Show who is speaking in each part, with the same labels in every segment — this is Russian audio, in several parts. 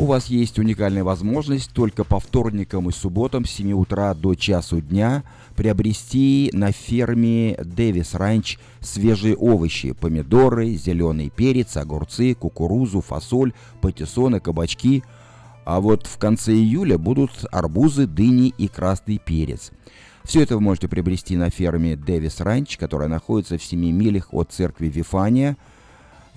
Speaker 1: У вас есть уникальная возможность только по вторникам и субботам с 7 утра до часу дня приобрести на ферме Дэвис Ранч свежие овощи, помидоры, зеленый перец, огурцы, кукурузу, фасоль, патиссоны, кабачки. А вот в конце июля будут арбузы, дыни и красный перец. Все это вы можете приобрести на ферме Дэвис Ранч, которая находится в 7 милях от церкви Вифания.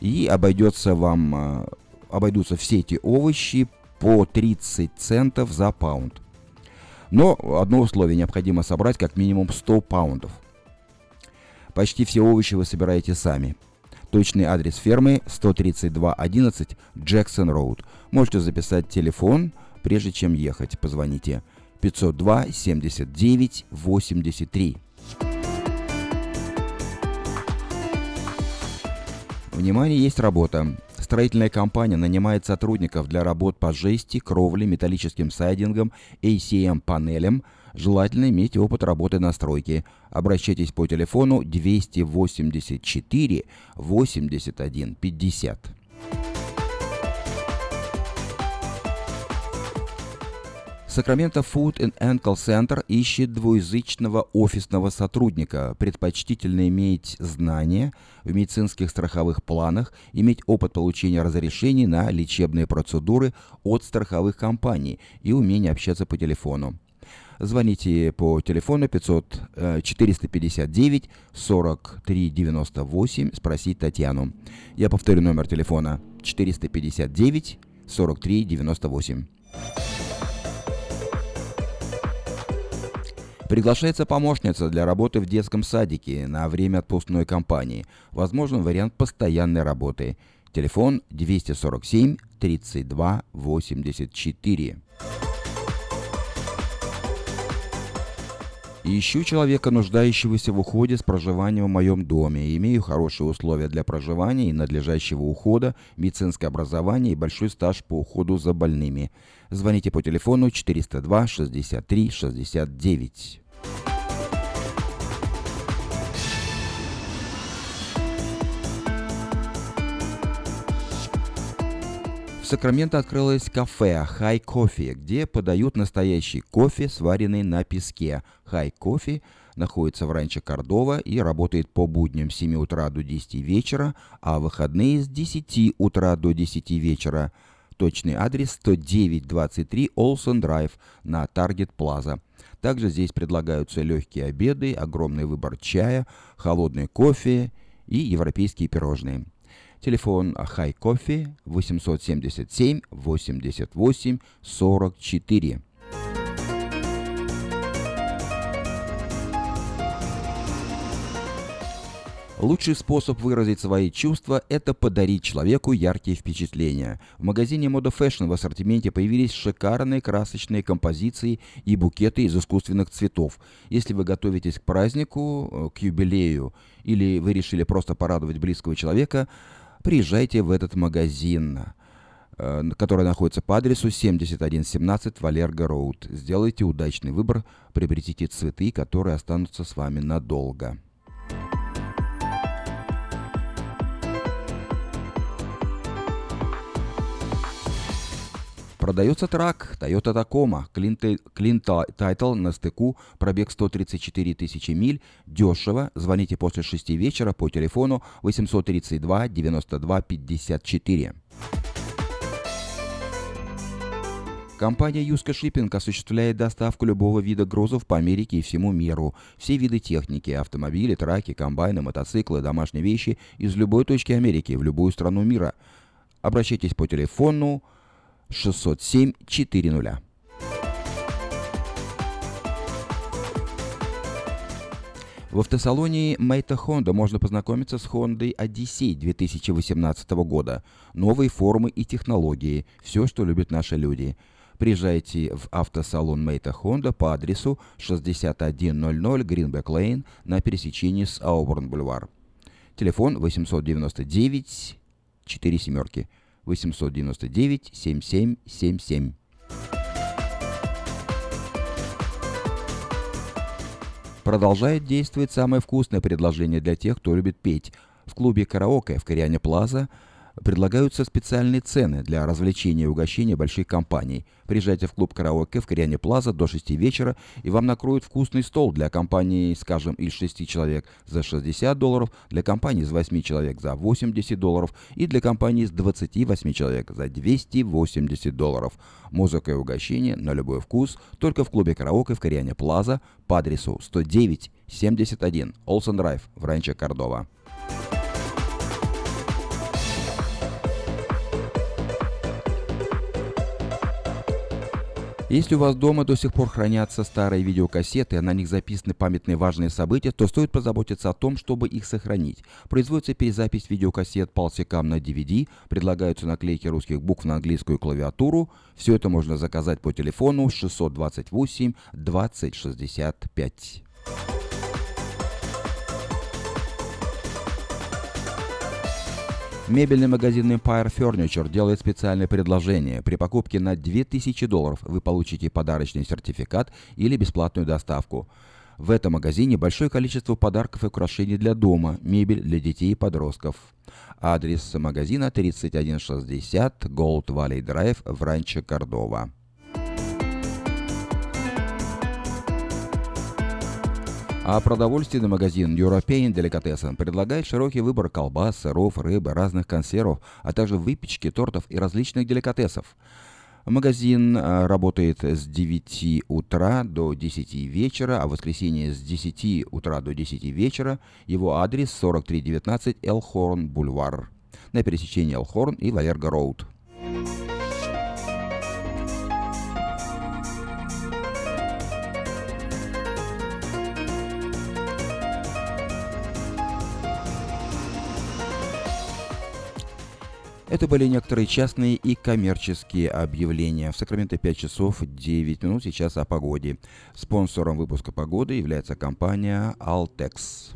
Speaker 1: И обойдется вам а, обойдутся все эти овощи по 30 центов за паунд. Но одно условие необходимо собрать как минимум 100 паундов. Почти все овощи вы собираете сами. Точный адрес фермы 13211 Джексон Роуд. Можете записать телефон, прежде чем ехать. Позвоните 502 79 83. Внимание, есть работа. Строительная компания нанимает сотрудников для работ по жести, кровле, металлическим сайдингам, ACM-панелям. Желательно иметь опыт работы на стройке. Обращайтесь по телефону 284 81 50. Сакраменто Food and Ankle Center ищет двуязычного офисного сотрудника. Предпочтительно иметь знания в медицинских страховых планах, иметь опыт получения разрешений на лечебные процедуры от страховых компаний и умение общаться по телефону. Звоните по телефону 500 459 43 98, спросить Татьяну. Я повторю номер телефона 459 43 98. Приглашается помощница для работы в детском садике на время отпускной кампании. Возможен вариант постоянной работы. Телефон 247 32 84. Ищу человека, нуждающегося в уходе с проживанием в моем доме. Имею хорошие условия для проживания и надлежащего ухода, медицинское образование и большой стаж по уходу за больными. Звоните по телефону 402 63 69. В Сакраменто открылось кафе High Coffee, где подают настоящий кофе, сваренный на песке. High Coffee находится в ранчо Кордова и работает по будням с 7 утра до 10 вечера, а выходные с 10 утра до 10 вечера. Точный адрес 10923 Олсон Драйв на Таргет Плаза. Также здесь предлагаются легкие обеды, огромный выбор чая, холодный кофе и европейские пирожные. Телефон Хай Кофе 877 88 44. Лучший способ выразить свои чувства – это подарить человеку яркие впечатления. В магазине Moda Fashion в ассортименте появились шикарные красочные композиции и букеты из искусственных цветов. Если вы готовитесь к празднику, э, к юбилею, или вы решили просто порадовать близкого человека, приезжайте в этот магазин э, который находится по адресу 7117 Валерго Роуд. Сделайте удачный выбор, приобретите цветы, которые останутся с вами надолго. Продается трак Toyota Tacoma, Clean Title на стыку, пробег 134 тысячи миль, дешево. Звоните после 6 вечера по телефону 832 92 54. Компания Юска Шиппинг осуществляет доставку любого вида грузов по Америке и всему миру. Все виды техники, автомобили, траки, комбайны, мотоциклы, домашние вещи из любой точки Америки в любую страну мира. Обращайтесь по телефону 607 400. В автосалоне Мэйта Honda можно познакомиться с Honda Odyssey 2018 года. Новые формы и технологии. Все, что любят наши люди. Приезжайте в автосалон Мэйта Honda по адресу 6100 Greenback Lane на пересечении с Ауборн Бульвар. Телефон 899 4 семерки. 899 7777. Продолжает действовать самое вкусное предложение для тех, кто любит петь. В клубе «Караоке» в Кориане Плаза Предлагаются специальные цены для развлечения и угощения больших компаний. Приезжайте в клуб караоке в Кориане Плаза до 6 вечера, и вам накроют вкусный стол для компании, скажем, из 6 человек за 60 долларов, для компании из 8 человек за 80 долларов и для компании из 28 человек за 280 долларов. Музыка и угощение на любой вкус только в клубе караоке в Кориане Плаза по адресу 109 71 Олсен Драйв в Ранчо Кордова. Если у вас дома до сих пор хранятся старые видеокассеты, а на них записаны памятные важные события, то стоит позаботиться о том, чтобы их сохранить. Производится перезапись видеокассет палсикам на DVD, предлагаются наклейки русских букв на английскую клавиатуру. Все это можно заказать по телефону 628 2065. Мебельный магазин Empire Furniture делает специальное предложение. При покупке на 2000 долларов вы получите подарочный сертификат или бесплатную доставку. В этом магазине большое количество подарков и украшений для дома, мебель для детей и подростков. Адрес магазина 3160 Gold Valley Drive в Ранчо Кордова. А продовольственный магазин European Delicatessen предлагает широкий выбор колбас, сыров, рыбы, разных консервов, а также выпечки, тортов и различных деликатесов. Магазин а, работает с 9 утра до 10 вечера, а в воскресенье с 10 утра до 10 вечера. Его адрес 4319 Элхорн Бульвар на пересечении Элхорн и Валерго Роуд. Это были некоторые частные и коммерческие объявления. В Сакраменто 5 часов 9 минут сейчас о погоде. Спонсором выпуска погоды является компания Altex.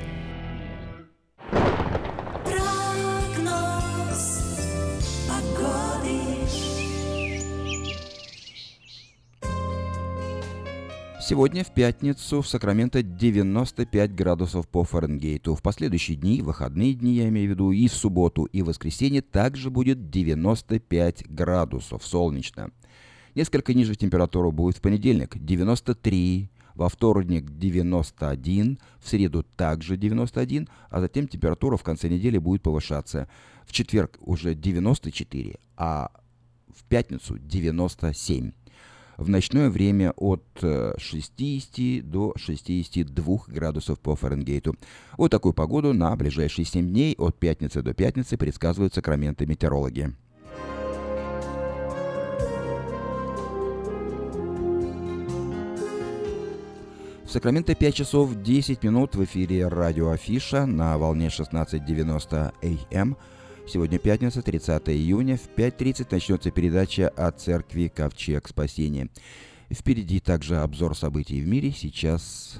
Speaker 1: Сегодня, в пятницу, в Сакраменто 95 градусов по Фаренгейту. В последующие дни, выходные дни, я имею в виду, и в субботу, и в воскресенье также будет 95 градусов, солнечно. Несколько ниже температура будет в понедельник, 93, во вторник 91, в среду также 91, а затем температура в конце недели будет повышаться. В четверг уже 94, а в пятницу 97 в ночное время от 60 э, до 62 градусов по Фаренгейту. Вот такую погоду на ближайшие 7 дней от пятницы до пятницы предсказывают сакраменты метеорологи. В Сакраменто 5 часов 10 минут в эфире радио Афиша на волне 16.90 АМ. Сегодня пятница, 30 июня. В 5.30 начнется передача о церкви Ковчег Спасения. Впереди также обзор событий в мире. Сейчас...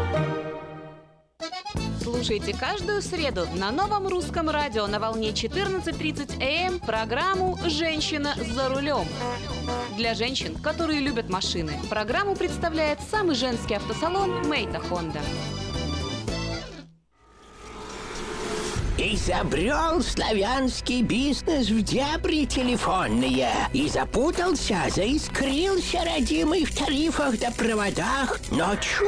Speaker 2: Слушайте каждую среду на новом русском радио на волне 14.30 АМ программу «Женщина за рулем». Для женщин, которые любят машины, программу представляет самый женский автосалон «Мейта Хонда».
Speaker 3: Изобрел славянский бизнес в дебри телефонные И запутался, заискрился родимый в тарифах да проводах Но чу!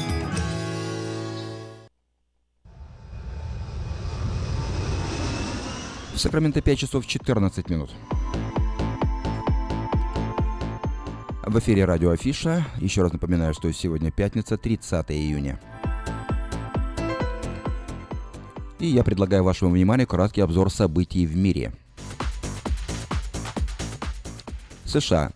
Speaker 1: В Сакраменто 5 часов 14 минут. В эфире радио Афиша. Еще раз напоминаю, что сегодня пятница, 30 июня. И я предлагаю вашему вниманию краткий обзор событий в мире. США.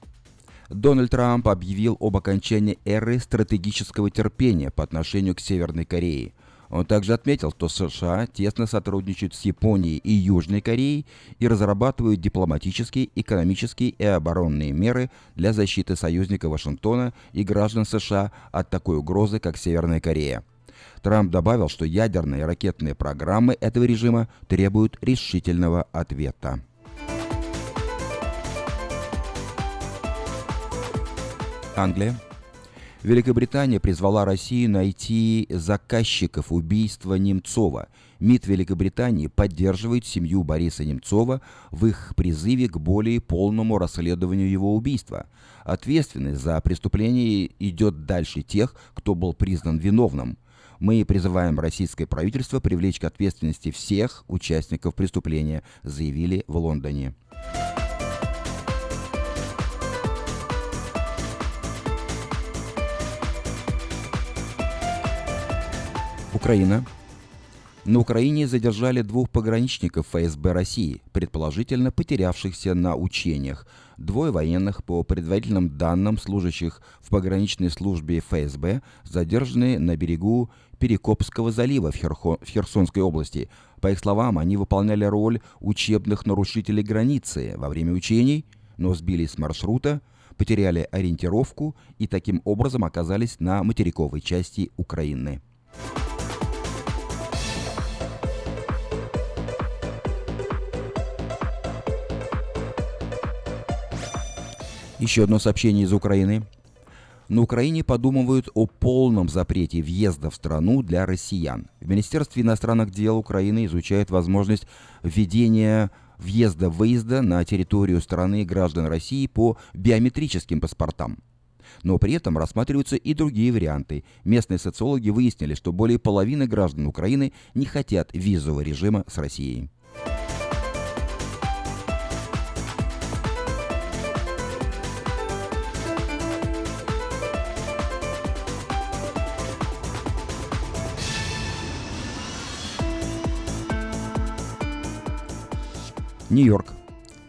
Speaker 1: Дональд Трамп объявил об окончании эры стратегического терпения по отношению к Северной Корее – он также отметил, что США тесно сотрудничают с Японией и Южной Кореей и разрабатывают дипломатические, экономические и оборонные меры для защиты союзника Вашингтона и граждан США от такой угрозы, как Северная Корея. Трамп добавил, что ядерные и ракетные программы этого режима требуют решительного ответа. Англия Великобритания призвала Россию найти заказчиков убийства Немцова. МИД Великобритании поддерживает семью Бориса Немцова в их призыве к более полному расследованию его убийства. Ответственность за преступление идет дальше тех, кто был признан виновным. Мы призываем российское правительство привлечь к ответственности всех участников преступления, заявили в Лондоне. Украина. На Украине задержали двух пограничников ФСБ России, предположительно потерявшихся на учениях. Двое военных, по предварительным данным служащих в пограничной службе ФСБ, задержаны на берегу Перекопского залива в, Херхо, в Херсонской области. По их словам, они выполняли роль учебных нарушителей границы во время учений, но сбились с маршрута, потеряли ориентировку и таким образом оказались на материковой части Украины. Еще одно сообщение из Украины. На Украине подумывают о полном запрете въезда в страну для россиян. В Министерстве иностранных дел Украины изучают возможность введения въезда-выезда на территорию страны граждан России по биометрическим паспортам. Но при этом рассматриваются и другие варианты. Местные социологи выяснили, что более половины граждан Украины не хотят визового режима с Россией. Нью-Йорк.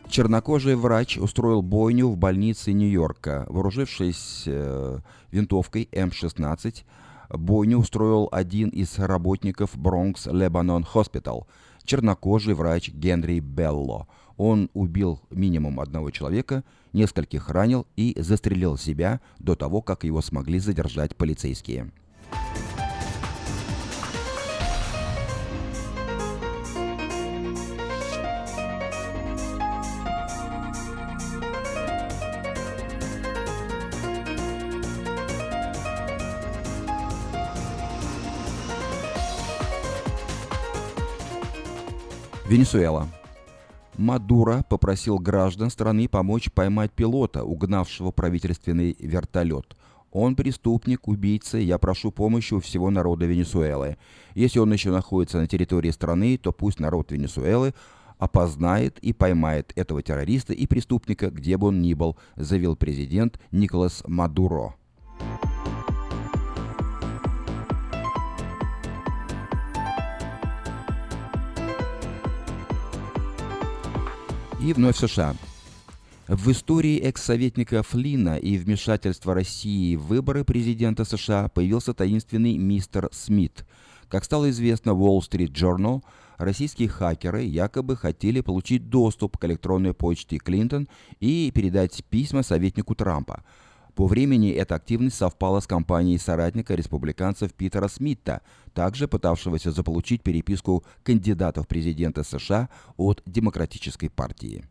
Speaker 1: Чернокожий врач устроил бойню в больнице Нью-Йорка. Вооружившись э, винтовкой М-16, Бойню устроил один из работников Bronx Lebanon Hospital, чернокожий врач Генри Белло. Он убил минимум одного человека, нескольких ранил и застрелил себя до того, как его смогли задержать полицейские. Венесуэла. Мадуро попросил граждан страны помочь поймать пилота, угнавшего правительственный вертолет. Он преступник, убийца, я прошу помощи у всего народа Венесуэлы. Если он еще находится на территории страны, то пусть народ Венесуэлы опознает и поймает этого террориста и преступника, где бы он ни был, заявил президент Николас Мадуро. И вновь США. В истории экс-советника Флина и вмешательства России в выборы президента США появился таинственный мистер Смит. Как стало известно Wall Street Journal, российские хакеры якобы хотели получить доступ к электронной почте Клинтон и передать письма советнику Трампа. По времени эта активность совпала с кампанией соратника республиканцев Питера Смита, также пытавшегося заполучить переписку кандидатов президента США от Демократической партии.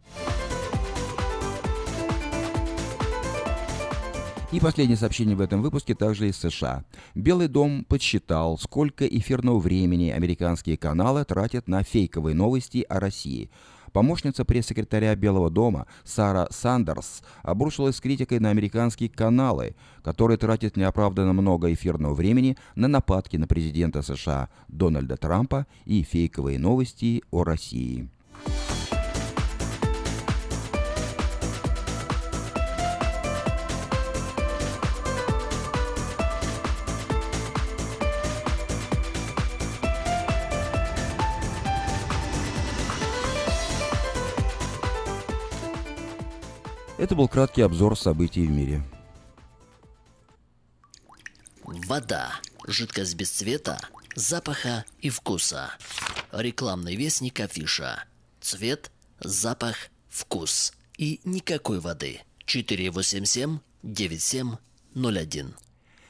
Speaker 1: И последнее сообщение в этом выпуске также из США. Белый дом подсчитал, сколько эфирного времени американские каналы тратят на фейковые новости о России – Помощница пресс-секретаря Белого дома Сара Сандерс обрушилась критикой на американские каналы, которые тратят неоправданно много эфирного времени на нападки на президента США Дональда Трампа и фейковые новости о России. Это был краткий обзор событий в мире.
Speaker 4: Вода. Жидкость без цвета, запаха и вкуса. Рекламный вестник афиша. Цвет, запах, вкус. И никакой воды. 487-9701.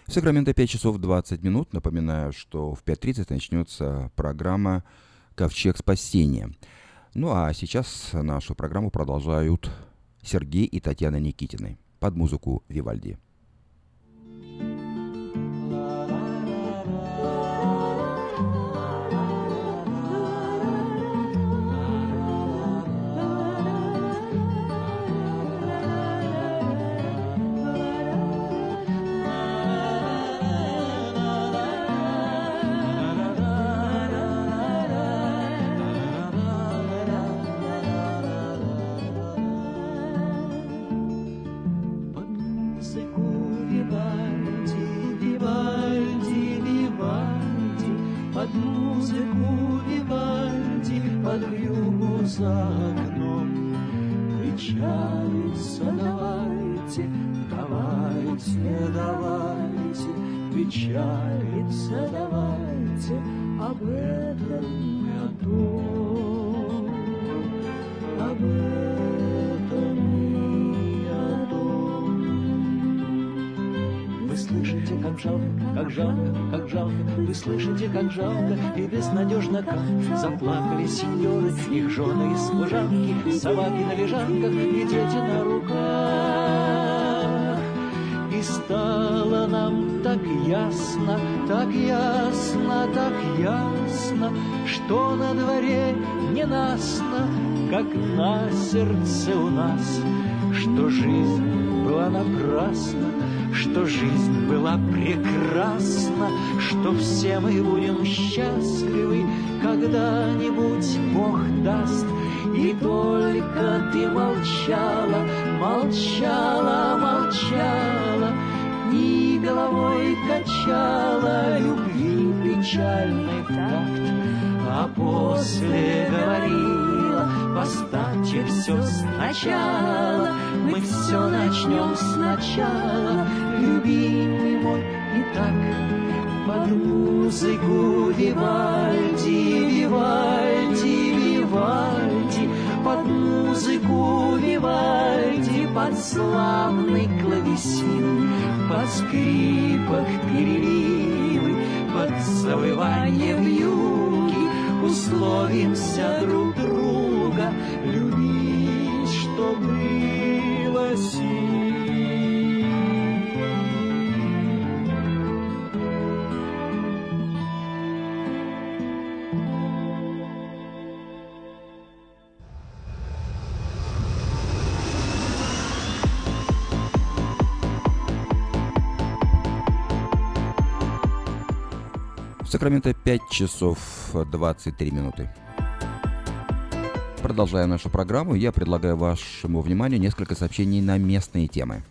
Speaker 1: В Сакраменто 5 часов 20 минут. Напоминаю, что в 5.30 начнется программа «Ковчег спасения». Ну а сейчас нашу программу продолжают Сергей и Татьяна Никитины под музыку Вивальди.
Speaker 5: Слышите, как жалко и безнадежно, как заплакали сеньоры, их жены и служанки, собаки на лежанках и дети на руках. И стало нам так ясно, так ясно, так ясно, что на дворе ненастно, как на сердце у нас, что жизнь была напрасна, что жизнь была прекрасна, что все мы будем счастливы, когда-нибудь Бог даст. И только ты молчала, молчала, молчала, ни головой качала любви печальный такт, а после говорила, поставьте все сначала, мы все начнем сначала, любимый мой, и так под музыку Вивальди, Вивальди, Вивальди, под музыку Вивальди, под славный клавесин, под скрипок переливы, под завывание вьюги, условимся друг
Speaker 1: Сакраменто 5 часов 23 минуты. Продолжая нашу программу, я предлагаю вашему вниманию несколько сообщений на местные темы.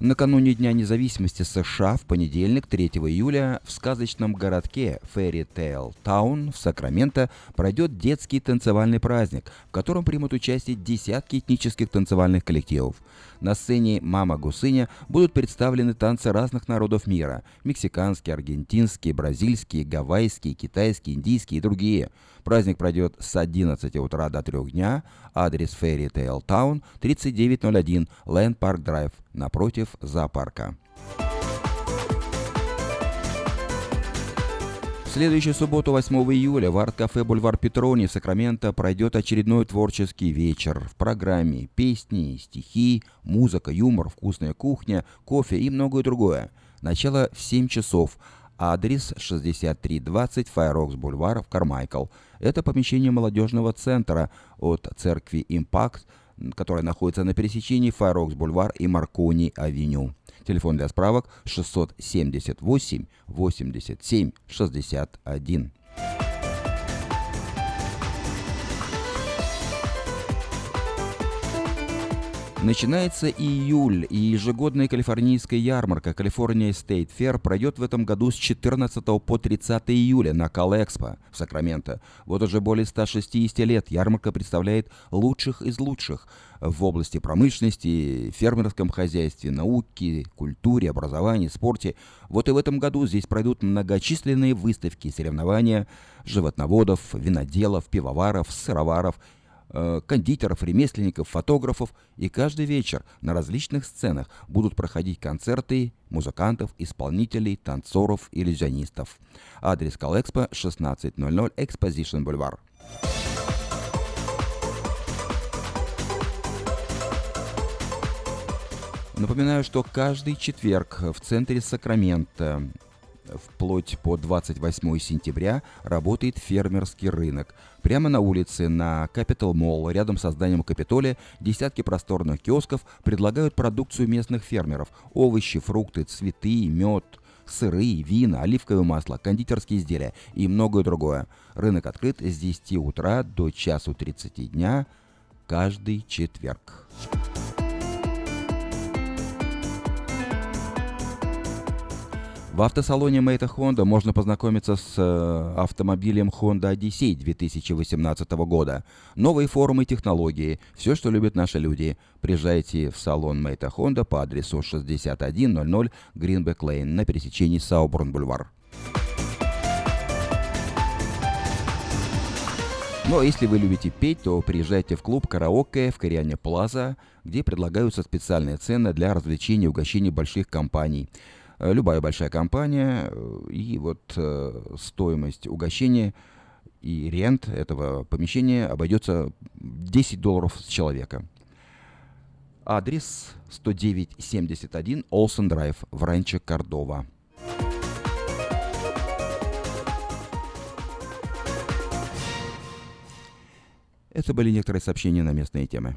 Speaker 1: Накануне Дня независимости США в понедельник, 3 июля, в сказочном городке Fairy Tale Town в Сакраменто пройдет детский танцевальный праздник, в котором примут участие десятки этнических танцевальных коллективов. На сцене «Мама Гусыня» будут представлены танцы разных народов мира – мексиканские, аргентинские, бразильские, гавайские, китайские, индийские и другие. Праздник пройдет с 11 утра до 3 дня. Адрес Fairy Tale Town, 3901 Land Park Drive, напротив зоопарка. В следующую субботу, 8 июля, в арт-кафе «Бульвар Петрони» в Сакраменто пройдет очередной творческий вечер. В программе песни, стихи, музыка, юмор, вкусная кухня, кофе и многое другое. Начало в 7 часов. Адрес 6320 Fair Oaks Бульвар в Кармайкл. Это помещение молодежного центра от церкви «Impact», которая находится на пересечении Fair Oaks Бульвар и Маркони Авеню. Телефон для справок 678 87 61. Начинается июль, и ежегодная калифорнийская ярмарка California State Fair пройдет в этом году с 14 по 30 июля на Cal Expo в Сакраменто. Вот уже более 160 лет ярмарка представляет лучших из лучших в области промышленности, фермерском хозяйстве, науке, культуре, образовании, спорте. Вот и в этом году здесь пройдут многочисленные выставки и соревнования животноводов, виноделов, пивоваров, сыроваров – кондитеров, ремесленников, фотографов, и каждый вечер на различных сценах будут проходить концерты музыкантов, исполнителей, танцоров, иллюзионистов. Адрес Колэкспо 1600 Exposition Boulevard. Напоминаю, что каждый четверг в центре Сакрамента вплоть по 28 сентября работает фермерский рынок. Прямо на улице на Capital Mall, рядом с зданием Капитолия, десятки просторных киосков предлагают продукцию местных фермеров. Овощи, фрукты, цветы, мед, сыры, вина, оливковое масло, кондитерские изделия и многое другое. Рынок открыт с 10 утра до часу 30 дня каждый четверг. В автосалоне Мэйта Honda можно познакомиться с э, автомобилем Honda Odyssey 2018 года. Новые форумы технологии, все, что любят наши люди. Приезжайте в салон Мэйта Honda по адресу 6100 Greenback Lane на пересечении Сауборн-Бульвар. Ну а если вы любите петь, то приезжайте в клуб «Караоке» в Кориане Плаза, где предлагаются специальные цены для развлечений и угощений больших компаний – любая большая компания, э, и вот э, стоимость угощения и рент этого помещения обойдется 10 долларов с человека. Адрес 10971 Олсен Драйв в Ранчо Кордова. Это были некоторые сообщения на местные темы.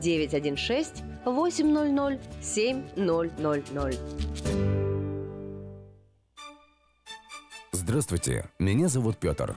Speaker 6: 916 800 7000.
Speaker 7: Здравствуйте, меня зовут Петр.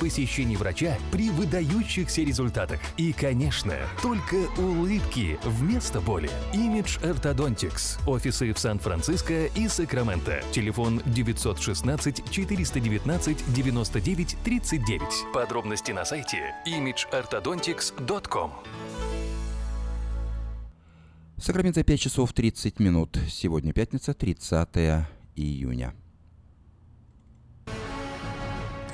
Speaker 8: посещений врача при выдающихся результатах. И, конечно, только улыбки вместо боли. Image Orthodontics. Офисы в Сан-Франциско и Сакраменто. Телефон 916 419 99 39. Подробности на сайте imageorthodontics.com.
Speaker 1: В Сакраменто 5 часов 30 минут. Сегодня пятница, 30 июня.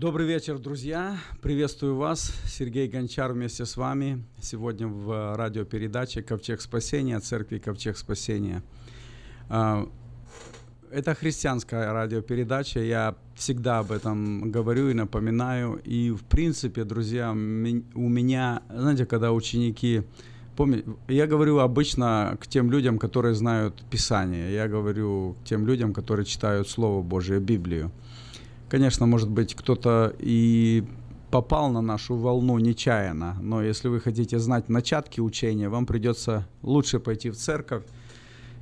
Speaker 9: Добрый вечер, друзья. Приветствую вас. Сергей Гончар вместе с вами. Сегодня в радиопередаче «Ковчег спасения» Церкви «Ковчег спасения». А, это христианская радиопередача. Я всегда об этом говорю и напоминаю. И, в принципе, друзья, у меня, знаете, когда ученики Помни, я говорю обычно к тем людям, которые знают Писание. Я говорю к тем людям, которые читают Слово Божие, Библию. Конечно, может быть, кто-то и попал на нашу волну нечаянно, но если вы хотите знать начатки учения, вам придется лучше пойти в церковь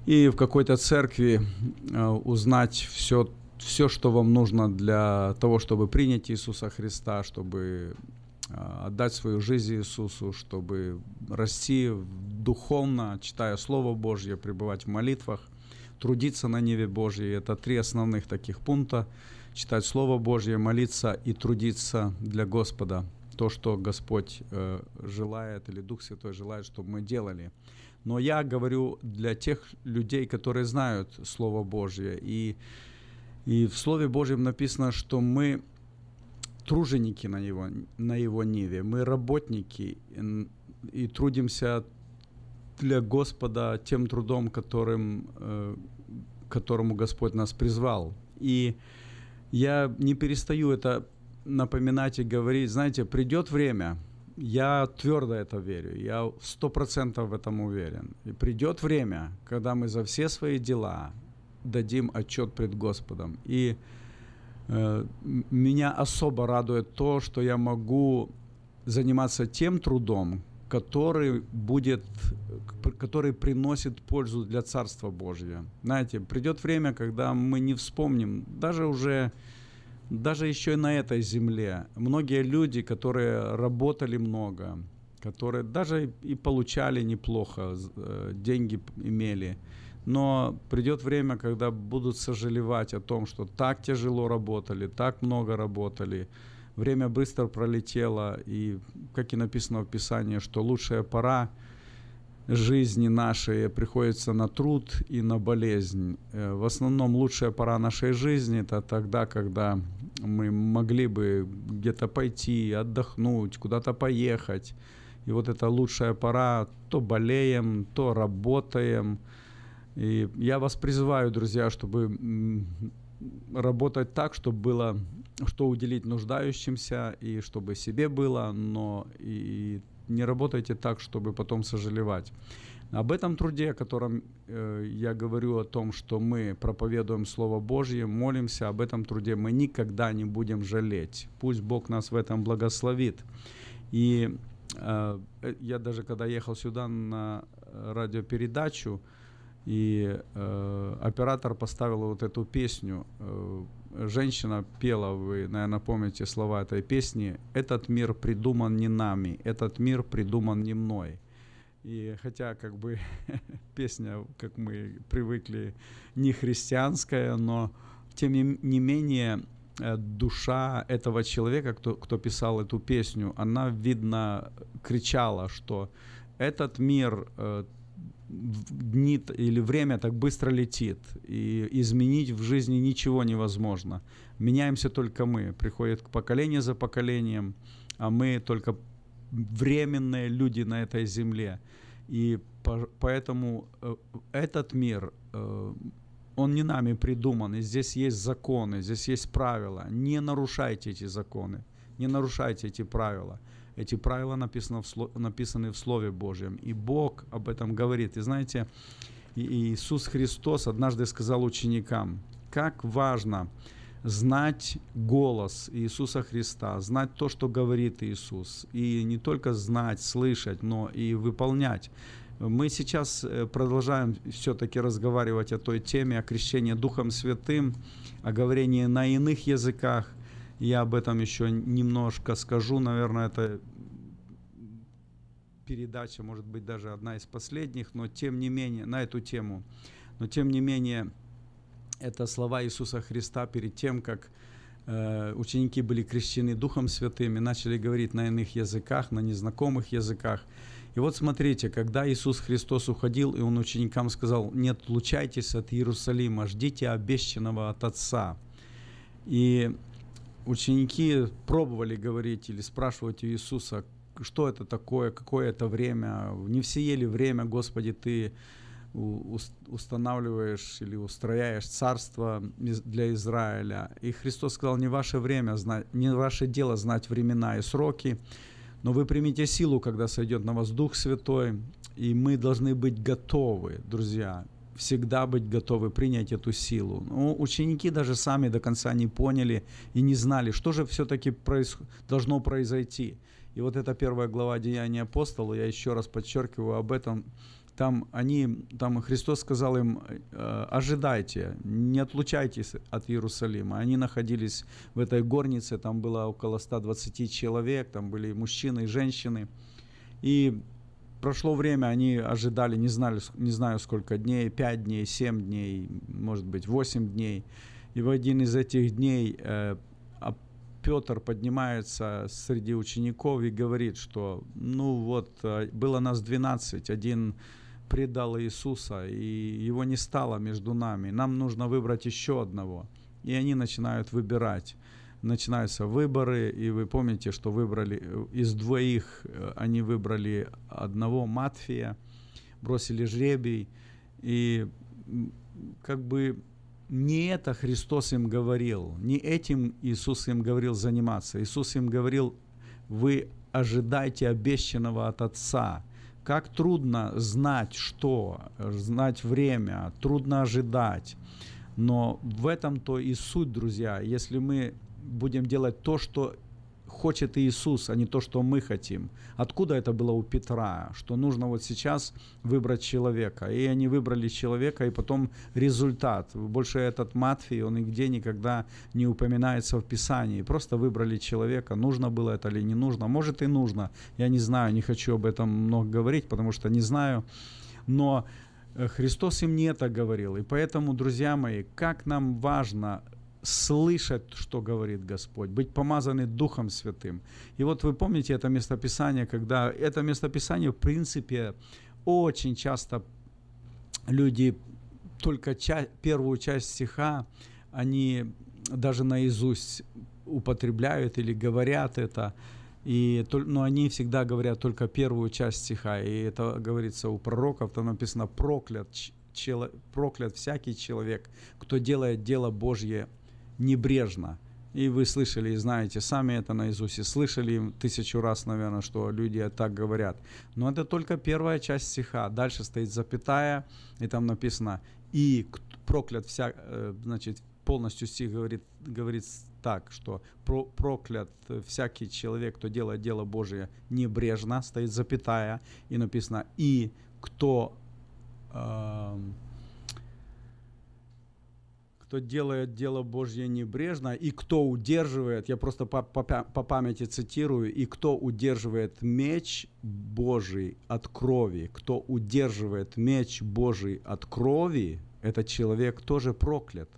Speaker 9: и в какой-то церкви э, узнать все, все, что вам нужно для того, чтобы принять Иисуса Христа, чтобы э, отдать свою жизнь Иисусу, чтобы расти духовно, читая Слово Божье, пребывать в молитвах, трудиться на Неве Божьей. Это три основных таких пункта – читать Слово Божье, молиться и трудиться для Господа. То, что Господь э, желает или Дух Святой желает, чтобы мы делали. Но я говорю для тех людей, которые знают Слово Божье. И, и в Слове Божьем написано, что мы труженики на его, на его ниве, мы работники и трудимся для Господа тем трудом, которым, э, которому Господь нас призвал. И я не перестаю это напоминать и говорить, знаете, придет время, я твердо это верю, я сто процентов в этом уверен. И придет время, когда мы за все свои дела дадим отчет пред Господом. И э, меня особо радует то, что я могу заниматься тем трудом, который будет, который приносит пользу для Царства Божьего. Знаете, придет время, когда мы не вспомним, даже уже, даже еще и на этой земле, многие люди, которые работали много, которые даже и получали неплохо, э, деньги имели, но придет время, когда будут сожалевать о том, что так тяжело работали, так много работали, время быстро пролетело, и, как и написано в Писании, что лучшая пора жизни нашей приходится на труд и на болезнь. Э, в основном лучшая пора нашей жизни это тогда, когда мы могли бы где-то пойти, отдохнуть, куда-то поехать. И вот эта лучшая пора, то болеем, то работаем. И я вас призываю, друзья, чтобы работать так, чтобы было, что уделить нуждающимся и чтобы себе было, но и не работайте так, чтобы потом сожалевать. Об этом труде, о котором э, я говорю, о том, что мы проповедуем Слово Божье, молимся, об этом труде мы никогда не будем жалеть. Пусть Бог нас в этом благословит. И э, я даже когда ехал сюда на радиопередачу, и э, оператор поставил вот эту песню. Э, женщина пела, вы, наверное, помните слова этой песни. «Этот мир придуман не нами, этот мир придуман не мной». И хотя как бы песня, как мы привыкли, не христианская, но тем не менее э, душа этого человека, кто, кто писал эту песню, она, видно, кричала, что этот мир э, дни или время так быстро летит, и изменить в жизни ничего невозможно. Меняемся только мы. Приходит поколение за поколением, а мы только временные люди на этой земле. И по, поэтому э, этот мир, э, он не нами придуман, и здесь есть законы, здесь есть правила. Не нарушайте эти законы, не нарушайте эти правила. Эти правила написаны в, написаны в Слове Божьем. И Бог об этом говорит. И знаете, Иисус Христос однажды сказал ученикам, как важно знать голос Иисуса Христа, знать то, что говорит Иисус. И не только знать, слышать, но и выполнять. Мы сейчас э, продолжаем все-таки разговаривать о той теме, о крещении Духом Святым, о говорении на иных языках. Я об этом еще немножко скажу. Наверное, это передача, может быть, даже одна из последних, но тем не менее, на эту тему. Но тем не менее, это слова Иисуса Христа перед тем, как э, ученики были крещены Духом Святым и начали говорить на иных языках, на незнакомых языках. И вот смотрите, когда Иисус Христос уходил, и Он ученикам сказал, не отлучайтесь от Иерусалима, ждите обещанного от Отца. И ученики пробовали говорить или спрашивать у Иисуса, что это такое, какое это время, не все ели время, Господи, Ты устанавливаешь или устрояешь царство для Израиля. И Христос сказал, не ваше время, знать, не ваше дело знать времена и сроки, но вы примите силу, когда сойдет на вас Дух Святой, и мы должны быть готовы, друзья, всегда быть готовы принять эту силу. Но ну, ученики даже сами до конца не поняли и не знали, что же все-таки проис... должно произойти. И вот эта первая глава Деяния апостола, я еще раз подчеркиваю об этом, там они, там Христос сказал им, «Э, ожидайте, не отлучайтесь от Иерусалима. Они находились в этой горнице, там было около 120 человек, там были мужчины и женщины. И прошло время, они ожидали, не, знали, не знаю сколько дней, 5 дней, 7 дней, может быть 8 дней. И в один из этих дней э, Петр поднимается среди учеников и говорит, что ну вот, э, было нас 12, один предал Иисуса, и его не стало между нами. Нам нужно выбрать еще одного. И они начинают выбирать. Начинаются выборы, и вы помните, что выбрали из двоих, э, они выбрали одного Матфия, бросили жребий, и как бы не это Христос им говорил, не этим Иисус им говорил заниматься. Иисус им говорил, вы ожидайте обещанного от Отца. Как трудно знать что, знать время, трудно ожидать. Но в этом-то и суть, друзья. Если мы будем делать то, что хочет Иисус, а не то, что мы хотим. Откуда это было у Петра? Что нужно вот сейчас выбрать человека. И они выбрали человека, и потом результат. Больше этот Матфей, он нигде никогда не упоминается в Писании. Просто выбрали человека. Нужно было это или не нужно? Может и нужно. Я не знаю, не хочу об этом много говорить, потому что не знаю. Но э, Христос им не это говорил. И поэтому, друзья мои, как нам важно слышать, что говорит Господь, быть помазаны Духом Святым. И вот вы помните это местописание, когда это местописание, в принципе, очень часто люди только ча- первую часть стиха, они даже наизусть употребляют или говорят это, и, но они всегда говорят только первую часть стиха. И это говорится у пророков, там написано «проклят, чело, проклят всякий человек, кто делает дело Божье небрежно. И вы слышали и знаете сами это наизусть, и слышали тысячу раз, наверное, что люди так говорят. Но это только первая часть стиха. Дальше стоит запятая, и там написано «И проклят вся...» э, Значит, полностью стих говорит, говорит так, что про, проклят всякий человек, кто делает дело Божие небрежно, стоит запятая, и написано «И кто...» э, кто делает дело Божье небрежно, и кто удерживает, я просто по, по, по памяти цитирую, и кто удерживает меч Божий от крови, кто удерживает меч Божий от крови, этот человек тоже проклят.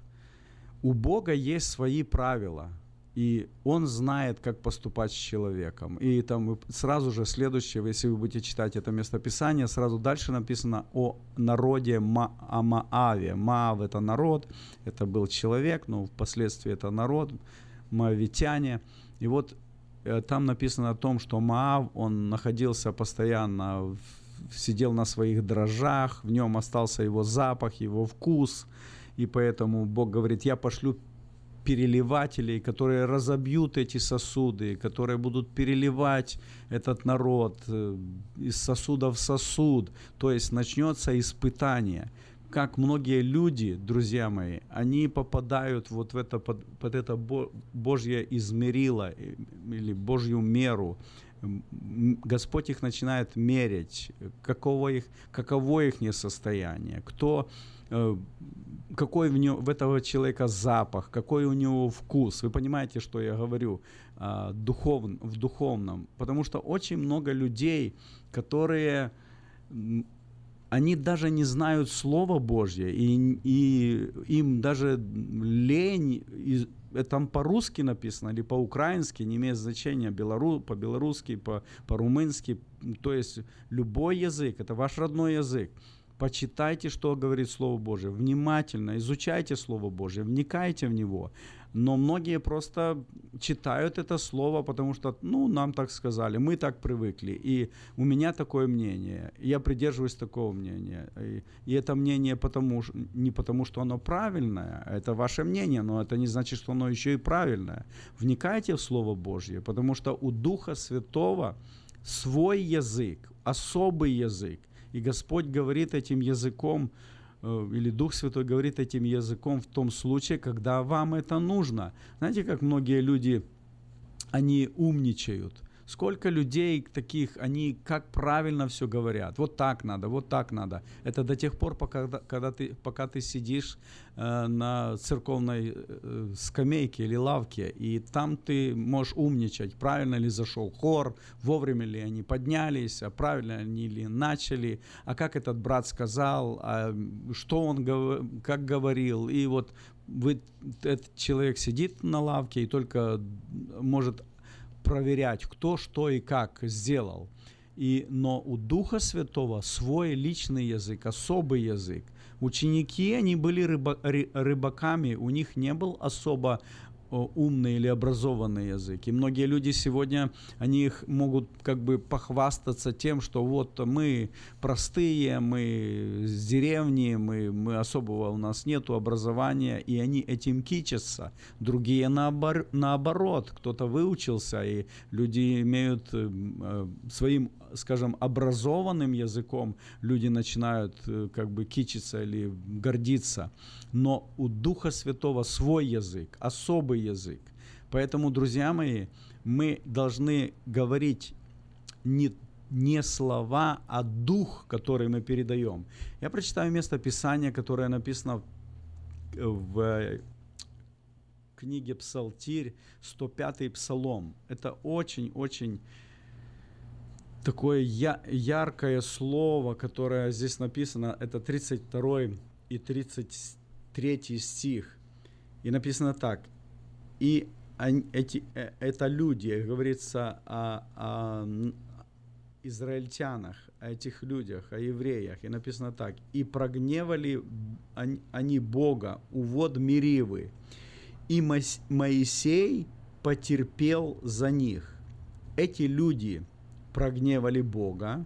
Speaker 9: У Бога есть свои правила – и он знает, как поступать с человеком. И там сразу же следующее, если вы будете читать это местописание, сразу дальше написано о народе Ма- о Мааве. Маав это народ, это был человек, но впоследствии это народ, маавитяне. И вот э, там написано о том, что Маав, он находился постоянно, в, сидел на своих дрожжах, в нем остался его запах, его вкус, и поэтому Бог говорит, я пошлю переливателей, которые разобьют эти сосуды, которые будут переливать этот народ э, из сосуда в сосуд. То есть начнется испытание. Как многие люди, друзья мои, они попадают вот в это, под, под это Божье измерило э, или Божью меру. Господь их начинает мерить, каково их, каково их состояние, кто какой в, него, в этого человека запах, какой у него вкус. Вы понимаете, что я говорю а, духов, в духовном? Потому что очень много людей, которые они даже не знают Слова Божье, и, и им даже лень, и, это там по-русски написано или по-украински, не имеет значения, белору, по-белорусски, по-румынски, то есть любой язык, это ваш родной язык почитайте, что говорит Слово Божие, внимательно изучайте Слово Божие, вникайте в него. Но многие просто читают это Слово, потому что, ну, нам так сказали, мы так привыкли, и у меня такое мнение, я придерживаюсь такого мнения. И, и это мнение потому, не потому, что оно правильное, это ваше мнение, но это не значит, что оно еще и правильное. Вникайте в Слово Божье, потому что у Духа Святого свой язык, особый язык, и Господь говорит этим языком, э, или Дух Святой говорит этим языком в том случае, когда вам это нужно. Знаете, как многие люди, они умничают – Сколько людей таких, они как правильно все говорят. Вот так надо, вот так надо. Это до тех пор, пока, когда ты, пока ты сидишь э, на церковной э, скамейке или лавке, и там ты можешь умничать, правильно ли зашел хор, вовремя ли они поднялись, а правильно они ли начали, а как этот брат сказал, а что он как говорил. И вот вы, этот человек сидит на лавке и только может проверять, кто что и как сделал. И, но у Духа Святого свой личный язык, особый язык. Ученики, они были рыба, рыбаками, у них не был особо умный или образованный язык. И многие люди сегодня, они их могут как бы похвастаться тем, что вот мы простые, мы с деревни, мы, мы особого у нас нету образования, и они этим кичатся. Другие наобор, наоборот, кто-то выучился, и люди имеют э, своим скажем, образованным языком люди начинают э, как бы кичиться или гордиться. Но у Духа Святого свой язык, особый язык. Поэтому, друзья мои, мы должны говорить не не слова, а дух, который мы передаем. Я прочитаю место Писания, которое написано в книге Псалтирь, 105-й Псалом. Это очень-очень такое я, яркое слово, которое здесь написано, это 32 и 33 стих. И написано так. И они, эти, э, это люди, говорится о, о израильтянах, о этих людях, о евреях. И написано так. И прогневали они Бога у вод Миривы. И Моисей потерпел за них. Эти люди – прогневали Бога,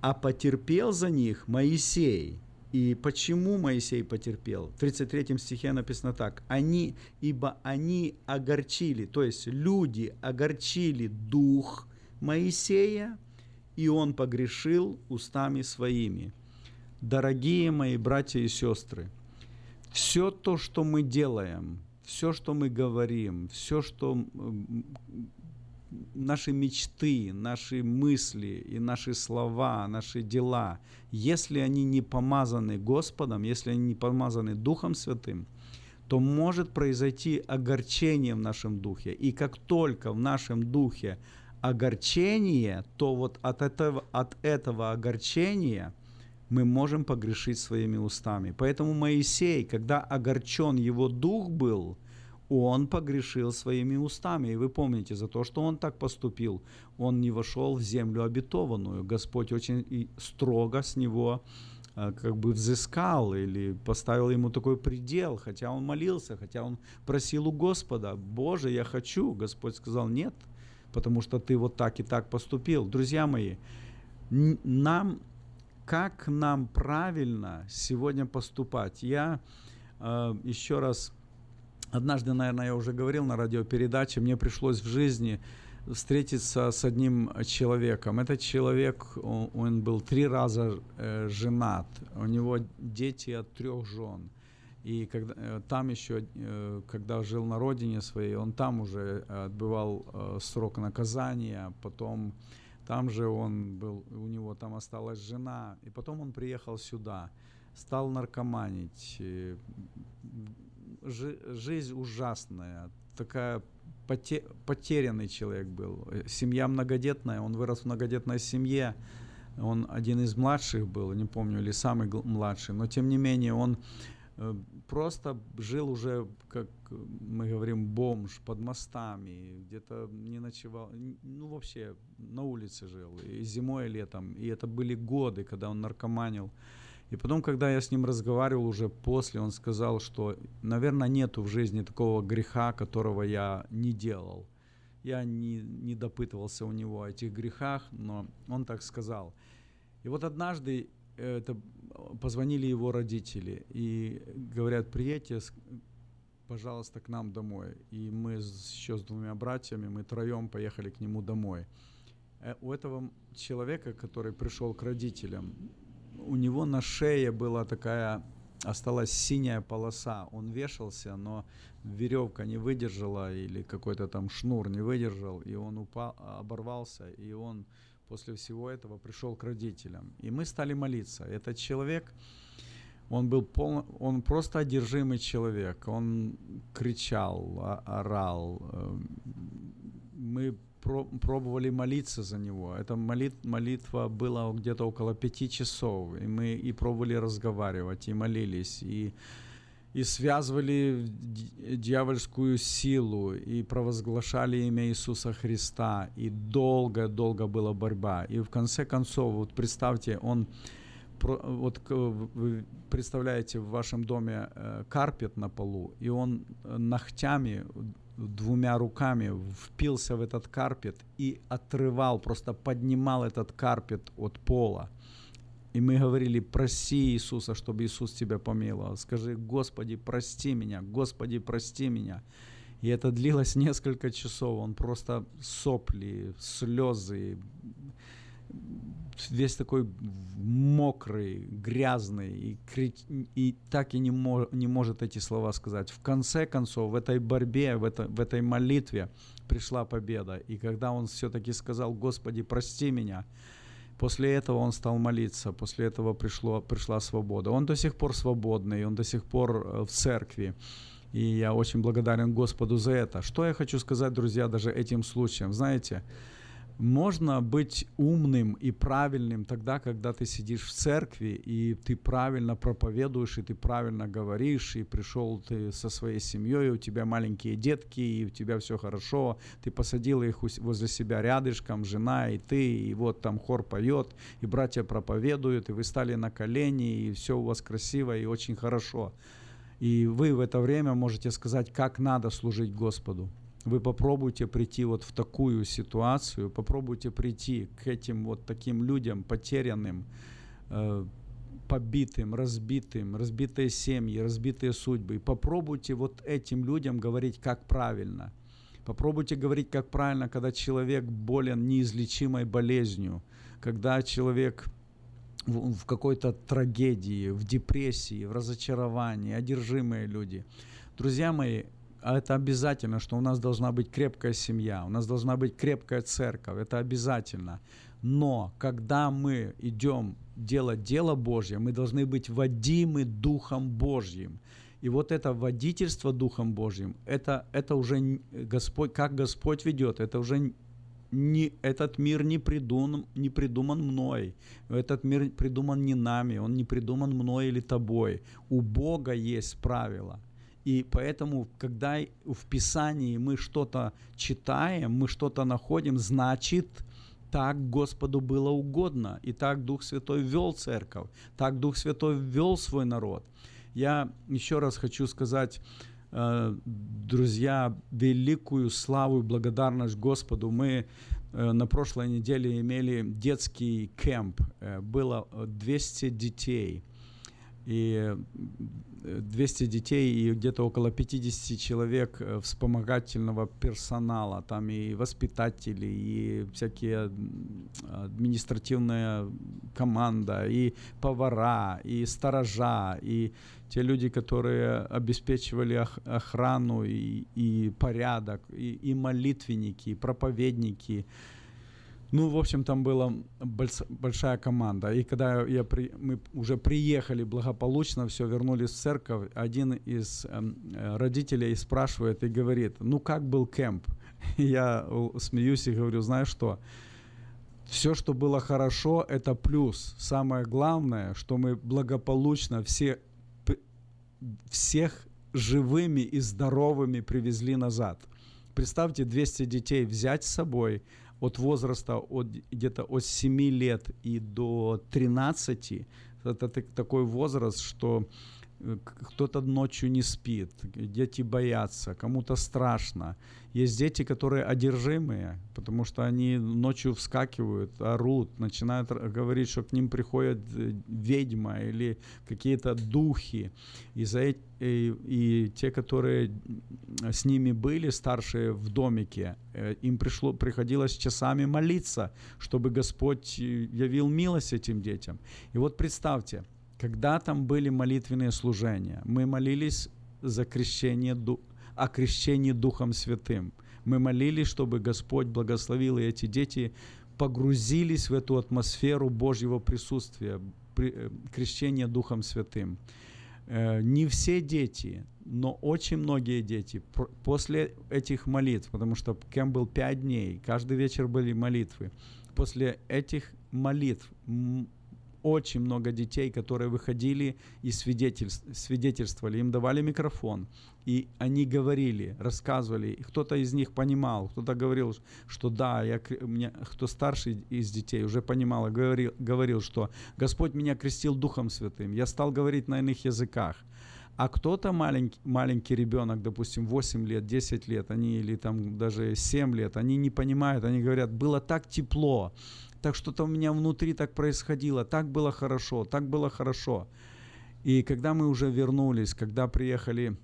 Speaker 9: а потерпел за них Моисей. И почему Моисей потерпел? В 33 стихе написано так. Они, ибо они огорчили, то есть люди огорчили дух Моисея, и он погрешил устами своими. Дорогие мои братья и сестры, все то, что мы делаем, все, что мы говорим, все, что наши мечты, наши мысли и наши слова, наши дела, если они не помазаны Господом, если они не помазаны Духом Святым, то может произойти огорчение в нашем духе. И как только в нашем духе огорчение, то вот от этого, от этого огорчения мы можем погрешить своими устами. Поэтому Моисей, когда огорчен его дух был – он погрешил своими устами. И вы помните, за то, что он так поступил, он не вошел в землю обетованную. Господь очень строго с него а, как бы взыскал или поставил ему такой предел, хотя он молился, хотя он просил у Господа, Боже, я хочу. Господь сказал, нет, потому что ты вот так и так поступил. Друзья мои, нам, как нам правильно сегодня поступать? Я э, еще раз Однажды, наверное, я уже говорил на радиопередаче, мне пришлось в жизни встретиться с одним человеком. Этот человек, он, был три раза э, женат, у него дети от трех жен. И когда, э, там еще, э, когда жил на родине своей, он там уже отбывал срок наказания, потом там же он был, у него там осталась жена, и потом он приехал сюда, стал наркоманить, жизнь ужасная, такая поте, потерянный человек был. Семья многодетная, он вырос в многодетной семье, он один из младших был, не помню, или самый младший, но тем не менее он э, просто жил уже, как мы говорим, бомж под мостами, где-то не ночевал, ну вообще на улице жил, и зимой, и летом. И это были годы, когда он наркоманил. И потом, когда я с ним разговаривал уже после, он сказал, что, наверное, нету в жизни такого греха, которого я не делал. Я не, не допытывался у него о этих грехах, но он так сказал. И вот однажды это, позвонили его родители и говорят, приедьте, пожалуйста, к нам домой. И мы еще с двумя братьями, мы троем поехали к нему домой. Э, у этого человека, который пришел к родителям, у него на шее была такая осталась синяя полоса. Он вешался, но веревка не выдержала или какой-то там шнур не выдержал, и он упал, оборвался, и он после всего этого пришел к родителям. И мы стали молиться. Этот человек, он был полно, он просто одержимый человек. Он кричал, орал. Эм, мы пробовали молиться за него. Эта молит, молитва была где-то около пяти часов, и мы и пробовали разговаривать, и молились, и и связывали дьявольскую силу, и провозглашали имя Иисуса Христа, и долго-долго была борьба. И в конце концов, вот представьте, он, вот вы представляете в вашем доме э, карпет на полу, и он э, ногтями двумя руками впился в этот карпет и отрывал, просто поднимал этот карпет от пола. И мы говорили, проси Иисуса, чтобы Иисус тебя помиловал. Скажи, Господи, прости меня, Господи, прости меня. И это длилось несколько часов. Он просто сопли, слезы, весь такой мокрый, грязный, и, крит... и так и не, мо... не может эти слова сказать. В конце концов, в этой борьбе, в, это... в этой молитве пришла победа. И когда он все-таки сказал, Господи, прости меня, После этого он стал молиться, после этого пришло, пришла свобода. Он до сих пор свободный, он до сих пор э, в церкви. И я очень благодарен Господу за это. Что я хочу сказать, друзья, даже этим случаем? Знаете, можно быть умным и правильным тогда, когда ты сидишь в церкви, и ты правильно проповедуешь, и ты правильно говоришь, и пришел ты со своей семьей, у тебя маленькие детки, и у тебя все хорошо, ты посадил их возле себя рядышком, жена и ты, и вот там хор поет, и братья проповедуют, и вы стали на колени, и все у вас красиво и очень хорошо. И вы в это время можете сказать, как надо служить Господу вы попробуйте прийти вот в такую ситуацию, попробуйте прийти к этим вот таким людям, потерянным, э, побитым, разбитым, разбитые семьи, разбитые судьбы. И попробуйте вот этим людям говорить, как правильно. Попробуйте говорить, как правильно, когда человек болен неизлечимой болезнью, когда человек в, какой-то трагедии, в депрессии, в разочаровании, одержимые люди. Друзья мои, это обязательно, что у нас должна быть крепкая семья, у нас должна быть крепкая церковь, это обязательно. Но когда мы идем делать дело Божье, мы должны быть водимы Духом Божьим. И вот это водительство Духом Божьим, это, это уже Господь, как Господь ведет, это уже не, этот мир не придуман, не придуман мной. Этот мир придуман не нами, он не придуман мной или тобой. У Бога есть правила. И поэтому, когда в Писании мы что-то читаем, мы что-то находим, значит, так Господу было угодно. И так Дух Святой вел церковь, так Дух Святой вел свой народ. Я еще раз хочу сказать, э, друзья, великую славу и благодарность Господу. Мы э, на прошлой неделе имели детский кемп. Э, было 200 детей – и 200 детей и где-то около 50 человек э, вспомогательного персонала, там и воспитатели, и всякие административная команда, и повара, и сторожа, и те люди, которые обеспечивали охрану и, и порядок, и, и молитвенники, и проповедники, ну, в общем, там была большая команда. И когда я при, мы уже приехали благополучно, все, вернулись в церковь, один из эм, э, родителей спрашивает и говорит, ну, как был кемп? Я смеюсь и говорю, знаешь что, все, что было хорошо, это плюс. Самое главное, что мы благополучно все, всех живыми и здоровыми привезли назад. Представьте, 200 детей взять с собой – от возраста от, где-то от 7 лет и до 13, это такой возраст, что кто-то ночью не спит, дети боятся, кому-то страшно. Есть дети, которые одержимые, потому что они ночью вскакивают, орут, начинают говорить, что к ним приходит э, ведьма или какие-то духи. И, за, и, и те, которые с ними были, старшие в домике, э, им пришло, приходилось часами молиться, чтобы Господь э, явил милость этим детям. И вот представьте, когда там были молитвенные служения, мы молились за крещение о крещении Духом Святым. Мы молились, чтобы Господь благословил, и эти дети погрузились в эту атмосферу Божьего присутствия, э, крещения Духом Святым. Э, не все дети, но очень многие дети после этих молитв, потому что кем был пять дней, каждый вечер были молитвы, после этих молитв очень много детей, которые выходили и свидетельствовали. Им давали микрофон, и они говорили, рассказывали. И кто-то из них понимал, кто-то говорил, что да, я, меня, кто старший из детей уже понимал, говорил, говорил, что Господь меня крестил Духом Святым. Я стал говорить на иных языках. А кто-то маленький, маленький ребенок, допустим, 8 лет, 10 лет, они или там даже 7 лет, они не понимают, они говорят, было так тепло, так что-то у меня внутри так происходило, так было хорошо, так было хорошо. И когда мы уже вернулись, когда приехали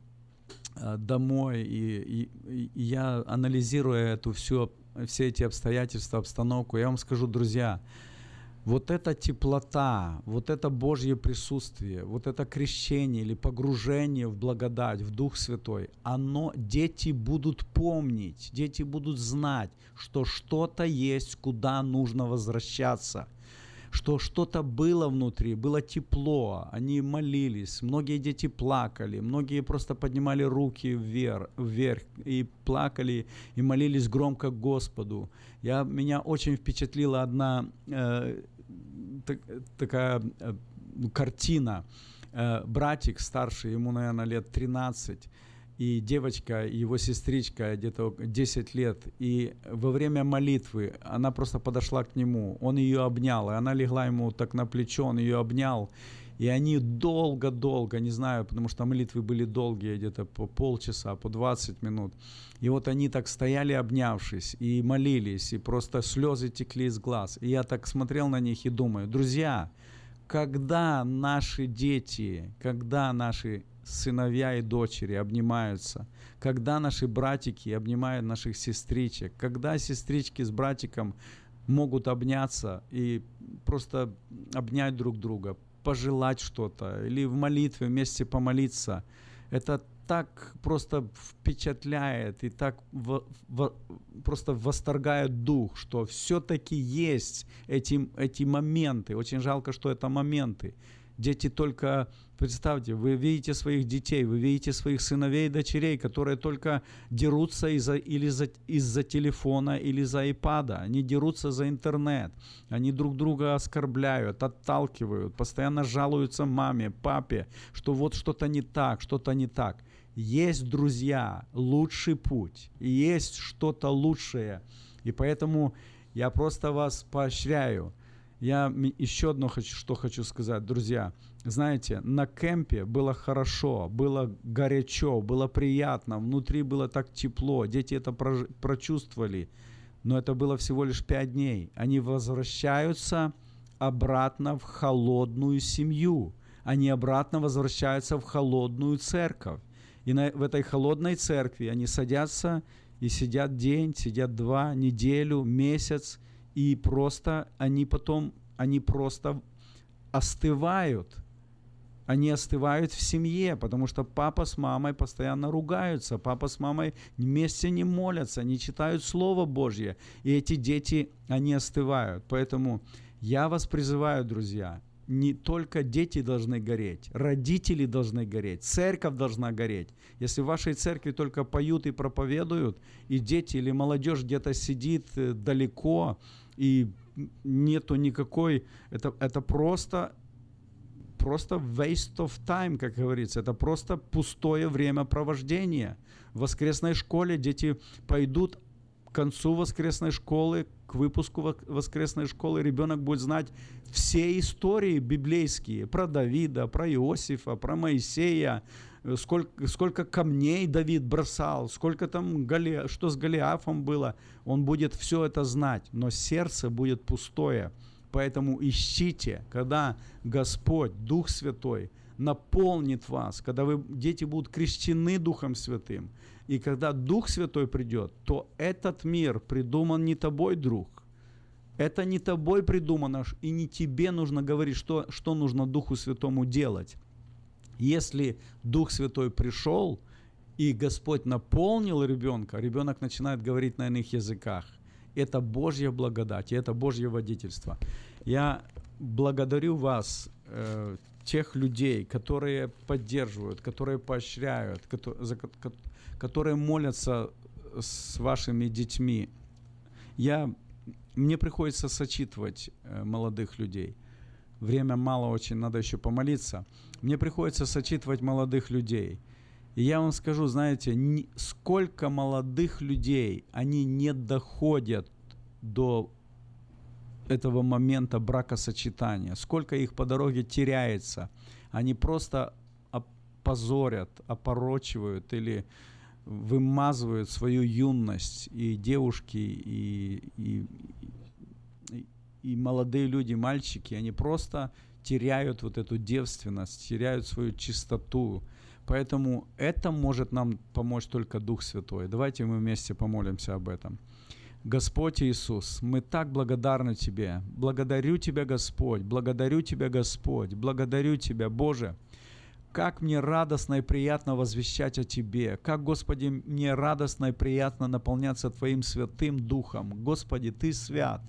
Speaker 9: э, домой, и, и, и я анализируя эту всю, все эти обстоятельства, обстановку, я вам скажу, друзья, вот эта теплота, вот это Божье присутствие, вот это крещение или погружение в благодать, в Дух Святой, оно, дети будут помнить, дети будут знать, что что-то есть, куда нужно возвращаться – что что-то было внутри, было тепло, они молились, многие дети плакали, многие просто поднимали руки вверх, вверх и плакали и молились громко Господу. Я, меня очень впечатлила одна э, так, такая э, картина. Э, братик старший, ему, наверное, лет 13, и девочка, его сестричка где-то 10 лет, и во время молитвы она просто подошла к нему, он ее обнял, и она легла ему так на плечо, он ее обнял, и они долго-долго, не знаю, потому что молитвы были долгие, где-то по полчаса, по 20 минут, и вот они так стояли, обнявшись, и молились, и просто слезы текли из глаз, и я так смотрел на них и думаю, друзья, когда наши дети, когда наши сыновья и дочери обнимаются, когда наши братики обнимают наших сестричек, когда сестрички с братиком могут обняться и просто обнять друг друга, пожелать что-то или в молитве вместе помолиться. Это так просто впечатляет и так в, в, просто восторгает дух, что все-таки есть эти, эти моменты. Очень жалко, что это моменты. Дети только, представьте, вы видите своих детей, вы видите своих сыновей и дочерей, которые только дерутся из-за, или за, из-за телефона, или за айпада. Они дерутся за интернет. Они друг друга оскорбляют, отталкивают, постоянно жалуются маме, папе, что вот что-то не так, что-то не так. Есть, друзья, лучший путь, есть что-то лучшее. И поэтому я просто вас поощряю – я еще одно хочу, что хочу сказать, друзья. Знаете, на кемпе было хорошо, было горячо, было приятно, внутри было так тепло, дети это прочувствовали. Но это было всего лишь пять дней. Они возвращаются обратно в холодную семью. Они обратно возвращаются в холодную церковь. И на, в этой холодной церкви они садятся и сидят день, сидят два, неделю, месяц – и просто они потом, они просто остывают. Они остывают в семье, потому что папа с мамой постоянно ругаются, папа с мамой вместе не молятся, не читают Слово Божье, и эти дети, они остывают. Поэтому я вас призываю, друзья, не только дети должны гореть, родители должны гореть, церковь должна гореть. Если в вашей церкви только поют и проповедуют, и дети или молодежь где-то сидит э, далеко, и нету никакой, это, это просто просто waste of time, как говорится. Это просто пустое времяпровождение. В воскресной школе дети пойдут к концу воскресной школы, к выпуску воскресной школы ребенок будет знать все истории библейские про Давида, про Иосифа, про Моисея, сколько, сколько камней Давид бросал, сколько там, Гали, что с Голиафом было. Он будет все это знать, но сердце будет пустое. Поэтому ищите, когда Господь, Дух Святой, наполнит вас, когда вы, дети будут крещены Духом Святым, и когда Дух Святой придет, то этот мир придуман не тобой, друг. Это не тобой придумано, и не тебе нужно говорить, что, что нужно Духу Святому делать. Если Дух Святой пришел, и Господь наполнил ребенка, ребенок начинает говорить на иных языках. Это Божья благодать, это Божье водительство. Я благодарю вас, э, тех людей, которые поддерживают, которые поощряют, которые, которые молятся с вашими детьми. Я, мне приходится сочитывать э, молодых людей. Время мало очень, надо еще помолиться. Мне приходится сочитывать молодых людей. И я вам скажу, знаете, сколько молодых людей, они не доходят до этого момента бракосочетания, сколько их по дороге теряется. Они просто позорят, опорочивают или вымазывают свою юность и девушки, и, и, и, молодые люди, мальчики, они просто теряют вот эту девственность, теряют свою чистоту. Поэтому это может нам помочь только Дух Святой. Давайте мы вместе помолимся об этом. Господь Иисус, мы так благодарны Тебе. Благодарю Тебя, Господь, благодарю Тебя, Господь, благодарю Тебя, Боже. Как мне радостно и приятно возвещать о Тебе. Как, Господи, мне радостно и приятно наполняться Твоим Святым Духом. Господи, Ты свят.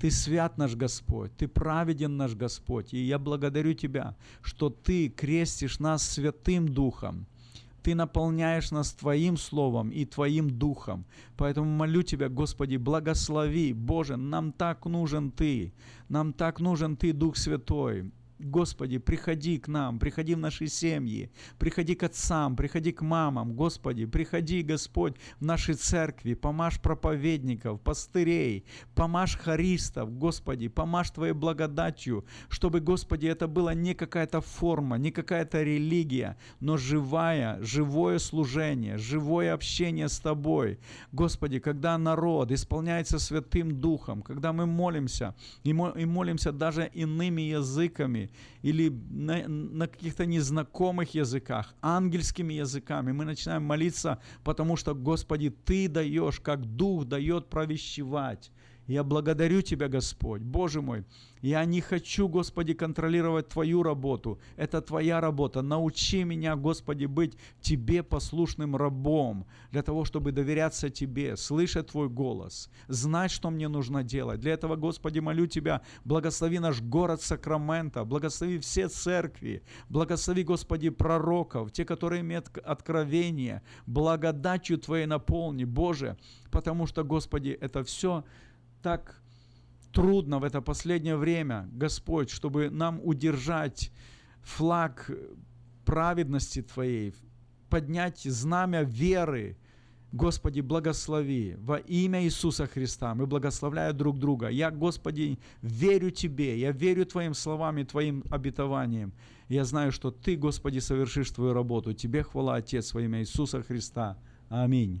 Speaker 9: Ты свят наш Господь, Ты праведен наш Господь. И я благодарю Тебя, что Ты крестишь нас Святым Духом. Ты наполняешь нас Твоим Словом и Твоим Духом. Поэтому молю Тебя, Господи, благослови. Боже, нам так нужен Ты. Нам так нужен Ты, Дух Святой. Господи, приходи к нам, приходи в наши семьи, приходи к отцам, приходи к мамам, Господи, приходи, Господь, в наши церкви, помажь проповедников, пастырей, помажь харистов, Господи, помажь Твоей благодатью, чтобы, Господи, это была не какая-то форма, не какая-то религия, но живая, живое служение, живое общение с Тобой. Господи, когда народ исполняется Святым Духом, когда мы молимся, и молимся даже иными языками, или на, на каких-то незнакомых языках, ангельскими языками. Мы начинаем молиться, потому что, Господи, Ты даешь, как Дух дает провещевать. Я благодарю Тебя, Господь, Боже мой. Я не хочу, Господи, контролировать Твою работу. Это Твоя работа. Научи меня, Господи, быть Тебе послушным рабом, для того, чтобы доверяться Тебе, слышать Твой голос, знать, что мне нужно делать. Для этого, Господи, молю Тебя, благослови наш город Сакрамента, благослови все церкви, благослови, Господи, пророков, те, которые имеют откровение, благодатью Твоей наполни, Боже, потому что, Господи, это все так трудно в это последнее время, Господь, чтобы нам удержать флаг праведности Твоей, поднять знамя веры. Господи, благослови во имя Иисуса Христа. Мы благословляем друг друга. Я, Господи, верю Тебе, я верю Твоим словам и Твоим обетованиям. Я знаю, что Ты, Господи, совершишь Твою работу. Тебе хвала, Отец, во имя Иисуса Христа. Аминь.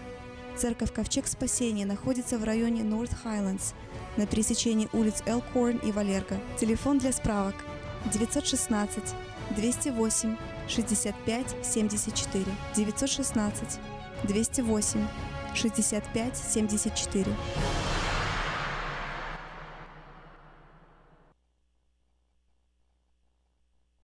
Speaker 10: Церковь Ковчег Спасения находится в районе North Highlands на пересечении улиц Элкорн и Валерго. Телефон для справок 916 208 65 74 916 208 65 74